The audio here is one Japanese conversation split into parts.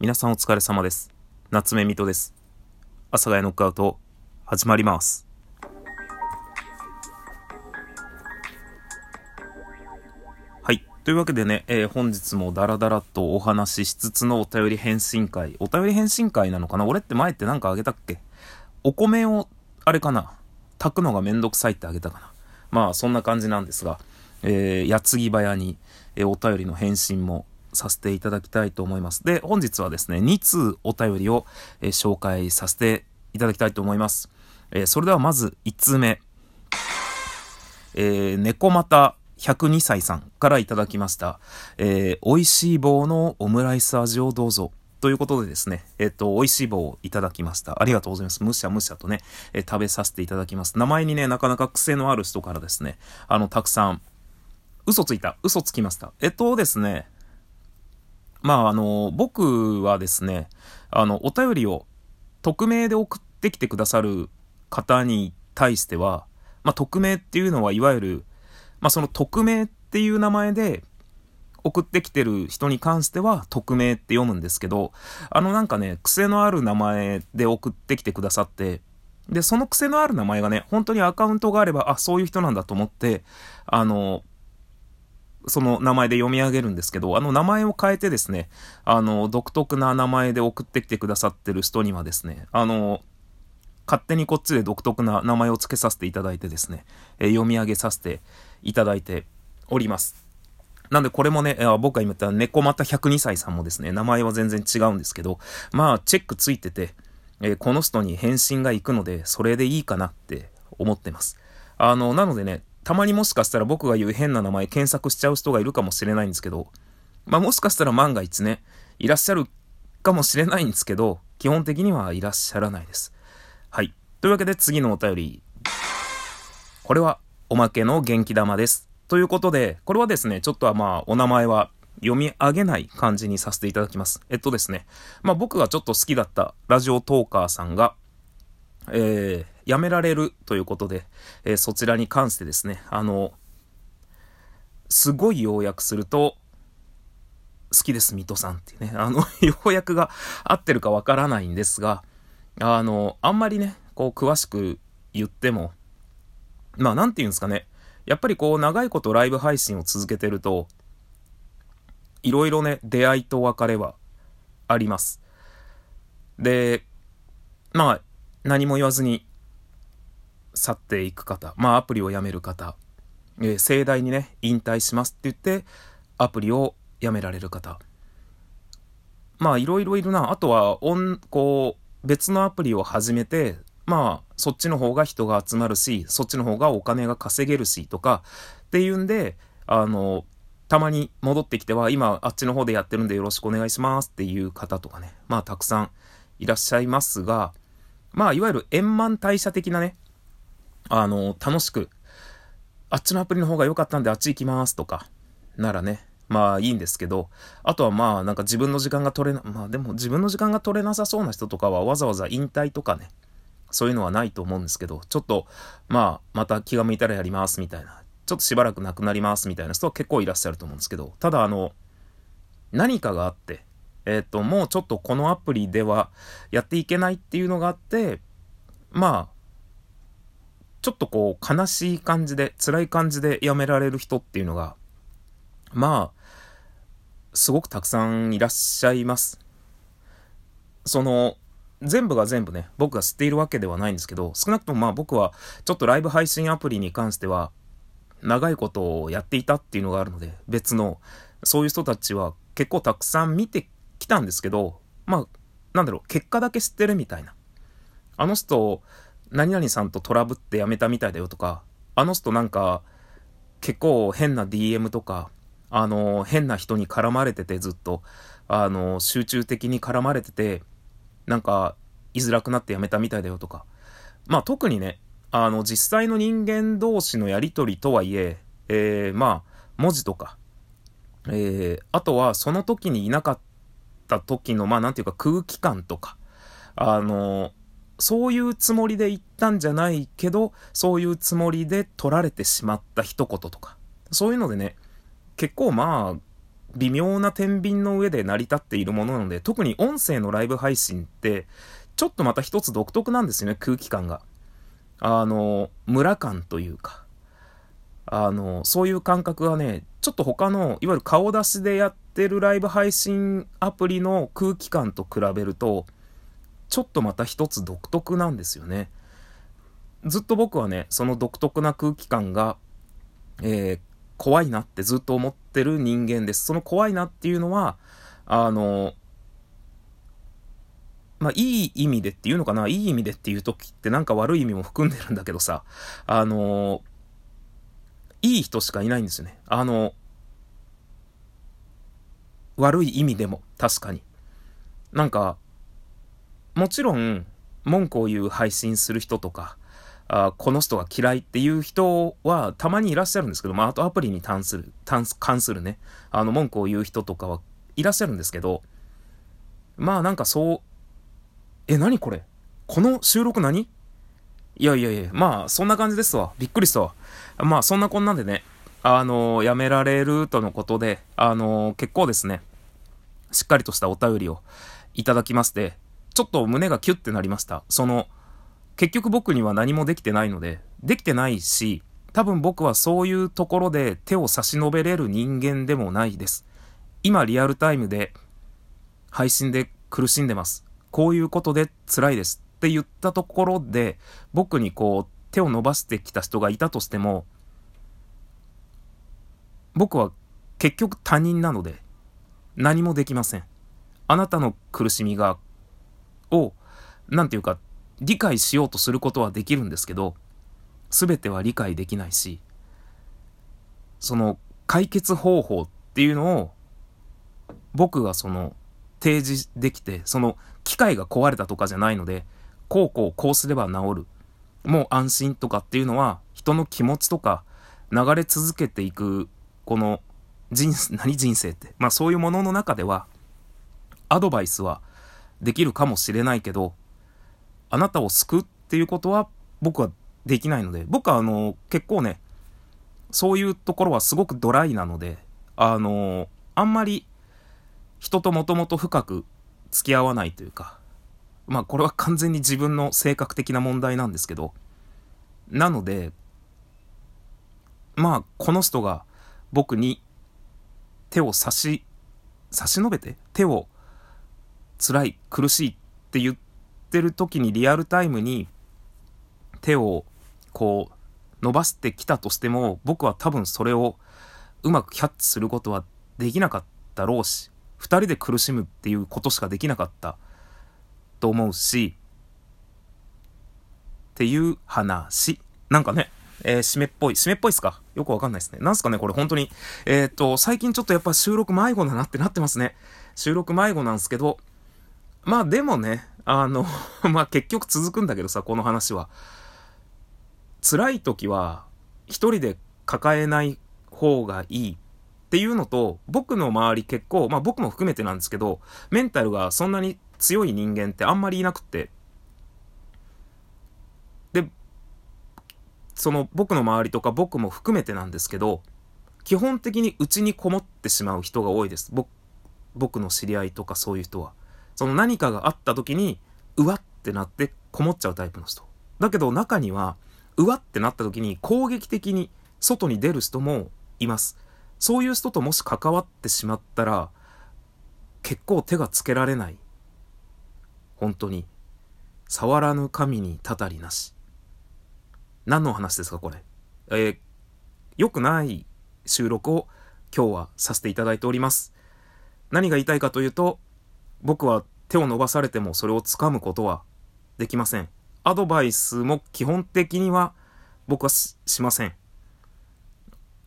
皆さんお疲れ様です。夏目水戸です。阿佐ヶ谷ノックアウト、始まります。はい。というわけでね、えー、本日もダラダラとお話ししつつのお便り返信会。お便り返信会なのかな？俺って前って何かあげたっけ？お米を、あれかな？炊くのがめんどくさいってあげたかなまあ、そんな感じなんですが、えー、矢継ぎ早に、えー、お便りの返信もさせていただきたいと思います。で、本日はですね、2通お便りを、えー、紹介させていただきたいと思います。えー、それではまず1通目。えー、猫又102歳さんからいただきました。えー、美味しい棒のオムライス味をどうぞ。ということでですね、えっ、ー、と、美味しい棒をいただきました。ありがとうございます。むしゃむしゃとね、えー、食べさせていただきます。名前にね、なかなか癖のある人からですね、あの、たくさん、嘘ついた。嘘つきました。えっとですね、まあ、あの、僕はですね、あの、お便りを匿名で送ってきてくださる方に対しては、まあ、匿名っていうのはいわゆる、まあ、その匿名っていう名前で送ってきてる人に関しては匿名って読むんですけど、あのなんかね、癖のある名前で送ってきてくださって、で、その癖のある名前がね、本当にアカウントがあれば、あ、そういう人なんだと思って、あの、その名前で読み上げるんですけど、あの名前を変えてですね、あの、独特な名前で送ってきてくださってる人にはですね、あの、勝手にこっちで独特な名前を付けさせていただいてですね、え、読み上げさせていただいております。なんでこれもね、僕が今言った猫また102歳さんもですね、名前は全然違うんですけど、まあチェックついてて、えー、この人に返信が行くので、それでいいかなって思ってます。あの、なのでね、たまにもしかしたら僕が言う変な名前検索しちゃう人がいるかもしれないんですけど、まあもしかしたら万が一ね、いらっしゃるかもしれないんですけど、基本的にはいらっしゃらないです。はい。というわけで次のお便り。これはおまけの元気玉です。ということで、これはですね、ちょっとはまあお名前は読み上げない感じにさせていただきます。えっとですね、まあ僕がちょっと好きだったラジオトーカーさんが、えー、やめられるということで、えー、そちらに関してですね、あの、すごい要約すると、好きです、水戸さんっていうね、あの、要約が合ってるかわからないんですが、あの、あんまりね、こう、詳しく言っても、まあ、なんて言うんですかね、やっぱりこう、長いことライブ配信を続けてると、いろいろね、出会いと別れはあります。で、まあ、何も言わずに去っていく方、まあアプリをやめる方、えー、盛大にね、引退しますって言って、アプリをやめられる方。まあいろいろいるな。あとは、オン、こう、別のアプリを始めて、まあ、そっちの方が人が集まるし、そっちの方がお金が稼げるしとか、っていうんで、あの、たまに戻ってきては、今あっちの方でやってるんでよろしくお願いしますっていう方とかね、まあたくさんいらっしゃいますが、まあいわゆる円満退社的なね、あの、楽しく、あっちのアプリの方が良かったんであっち行きますとか、ならね、まあいいんですけど、あとはまあなんか自分の時間が取れな、まあでも自分の時間が取れなさそうな人とかはわざわざ引退とかね、そういうのはないと思うんですけど、ちょっとまあまた気が向いたらやりますみたいな、ちょっとしばらくなくなりますみたいな人は結構いらっしゃると思うんですけど、ただあの、何かがあって、えっ、ー、と、もうちょっとこのアプリではやっていけないっていうのがあって、まあ、ちょっとこう悲しい感じで、辛い感じで辞められる人っていうのが、まあ、すごくたくさんいらっしゃいます。その、全部が全部ね、僕が知っているわけではないんですけど、少なくともまあ僕は、ちょっとライブ配信アプリに関しては、長いことをやっていたっていうのがあるので、別の、そういう人たちは結構たくさん見てたんですけど、まあ、なんだろう、結果だけ知ってるみたいな。あの人、何々さんとトラブって辞めたみたいだよとか、あの人なんか、結構変な DM とか、あの、変な人に絡まれててずっと、あの、集中的に絡まれてて、なんか、居づらくなって辞めたみたいだよとか。まあ特にね、あの、実際の人間同士のやりとりとはいえ、えー、まあ、文字とか、えー、あとはその時にいなかった時の、まあなんていうか空気感とか、あの、そういうつもりで言ったんじゃないけど、そういうつもりで取られてしまった一言とか、そういうのでね、結構まあ、微妙な天秤の上で成り立っているものなので、特に音声のライブ配信って、ちょっとまた一つ独特なんですよね、空気感が。あの、村感というか。あの、そういう感覚がね、ちょっと他の、いわゆる顔出しでやってるライブ配信アプリの空気感と比べると、ちょっとまた一つ独特なんですよね。ずっと僕はね、その独特な空気感が、えー、怖いなってずっと思ってる人間です。その怖いなっていうのは、あの、まあ、いい意味でっていうのかな、いい意味でっていう時ってなんか悪い意味も含んでるんだけどさ、あの、いい人しかいないんですよね。あの、悪い意味でも、確かに。なんか、もちろん、文句を言う配信する人とか、あこの人が嫌いっていう人はたまにいらっしゃるんですけど、まあ、あとアプリに関する、関するね、あの、文句を言う人とかはいらっしゃるんですけど、まあなんかそう、え、何これ？この収録何？いやいやいや、まあそんな感じですわ。びっくりしたわ。まあそんなこんなんでね、あの、やめられるとのことで、あの、結構ですね、しっかりとしたお便りをいただきまして、ちょっと胸がキュッてなりました。その、結局僕には何もできてないので、できてないし、多分僕はそういうところで手を差し伸べれる人間でもないです。今リアルタイムで配信で苦しんでます。こういうことで辛いですって言ったところで、僕にこう手を伸ばしてきた人がいたとしても、僕は結局他人なので何もできません。あなたの苦しみが、を、なんていうか、理解しようとすることはできるんですけど、全ては理解できないし、その解決方法っていうのを僕がその提示できて、その機械が壊れたとかじゃないので、こうこうこうすれば治る。もう安心とかっていうのは人の気持ちとか流れ続けていくこの人、何人生って。まあそういうものの中ではアドバイスはできるかもしれないけど、あなたを救うっていうことは僕はできないので、僕はあの、結構ね、そういうところはすごくドライなので、あの、あんまり人ともともと深く付き合わないというか、まあこれは完全に自分の性格的な問題なんですけど、なので、まあこの人が僕に手を差し、差し伸べて手を辛い、苦しいって言ってる時にリアルタイムに手をこう伸ばしてきたとしても僕は多分それをうまくキャッチすることはできなかったろうし2人で苦しむっていうことしかできなかったと思うしっていう話。なんかねえー、締めっぽい。締めっぽいっすか？よくわかんないですね。なんすかねこれ本当に。えー、っと、最近ちょっとやっぱ収録迷子だなってなってますね。収録迷子なんですけど、まあでもね、あの まあ結局続くんだけどさ、この話は。辛い時は、一人で抱えない方がいいっていうのと、僕の周り結構、まあ僕も含めてなんですけど、メンタルがそんなに強い人間ってあんまりいなくって。その僕の周りとか僕も含めてなんですけど、基本的に内にこもってしまう人が多いです。僕、僕の知り合いとかそういう人は。その何かがあった時に、うわってなってこもっちゃうタイプの人。だけど中には、うわってなった時に攻撃的に外に出る人もいます。そういう人ともし関わってしまったら、結構手がつけられない。本当に。触らぬ神にたたりなし。何の話ですか、これ？えー、良くない収録を今日はさせていただいております。何が言いたいかというと、僕は手を伸ばされてもそれをつかむことはできません。アドバイスも基本的には僕はしません。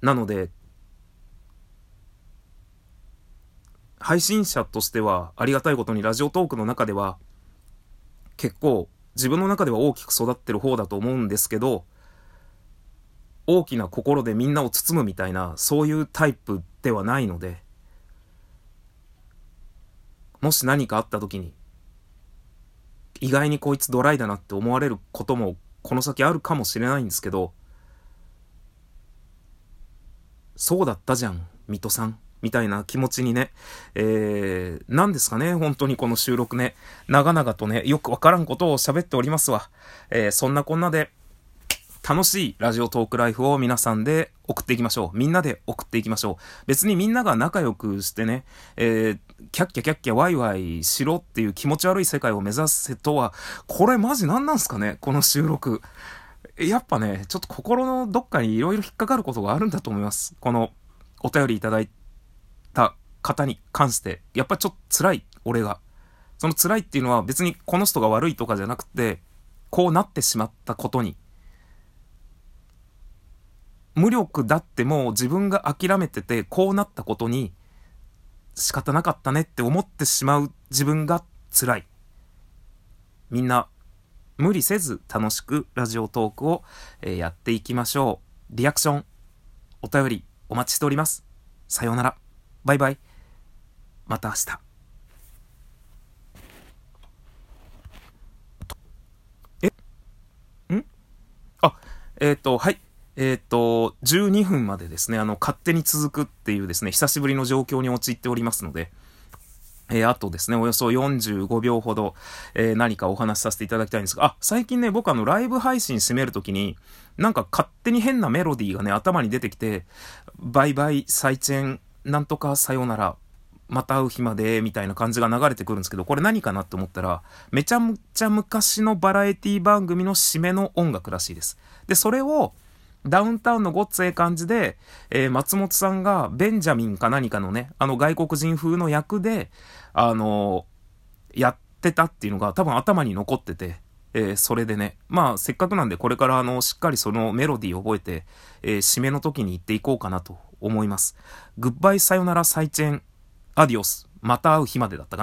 なので、配信者としてはありがたいことにラジオトークの中では結構自分の中では大きく育ってる方だと思うんですけど大きな心でみんなを包むみたいなそういうタイプではないのでもし何かあった時に、意外にこいつドライだなって思われることもこの先あるかもしれないんですけど、そうだったじゃん、水戸さん。みたいな気持ちにね、えー、何ですかね、本当にこの収録ね、長々とね、よくわからんことを喋っておりますわ。えー、そんなこんなで、楽しいラジオトークライフを皆さんで送っていきましょう。みんなで送っていきましょう。別にみんなが仲良くしてね、えー、キャッキャキャッキャワイワイしろっていう気持ち悪い世界を目指せとは、これマジ何なんすかねこの収録。やっぱね、ちょっと心のどっかに色々引っかかることがあるんだと思います。このお便りいただいてた方に関して。やっぱちょっと辛い、俺が。その辛いっていうのは別にこの人が悪いとかじゃなくて、こうなってしまったことに。無力だってもう自分が諦めててこうなったことに仕方なかったねって思ってしまう自分が辛い。みんな無理せず楽しくラジオトークを、えやっていきましょう。リアクション、お便りお待ちしております。さようなら。バイバイ。また明日。え？ん？あ、えっ、と、はい。えっ、ー、と、12分までですね、あの、勝手に続くっていうですね、久しぶりの状況に陥っておりますので、えー、あとですね、およそ45秒ほど、えー、何かお話しさせていただきたいんですが、あ、最近ね、僕あの、ライブ配信締めるときに、なんか勝手に変なメロディーがね、頭に出てきて、バイバイ、サイチェン、なんとかさようなら、また会う日まで、みたいな感じが流れてくるんですけど、これ何かなって思ったら、めちゃめちゃ昔のバラエティ番組の締めの音楽らしいです。で、それを、ダウンタウンのごっつええ感じで、えー、松本さんがベンジャミンか何かのね、あの外国人風の役で、あのー、やってたっていうのが多分頭に残ってて、えー、それでね、まあせっかくなんでこれからあの、しっかりそのメロディー覚えて、え締めの時に言っていこうかなと思います。グッバイさよなら再チェン、アディオス、また会う日までだったかな。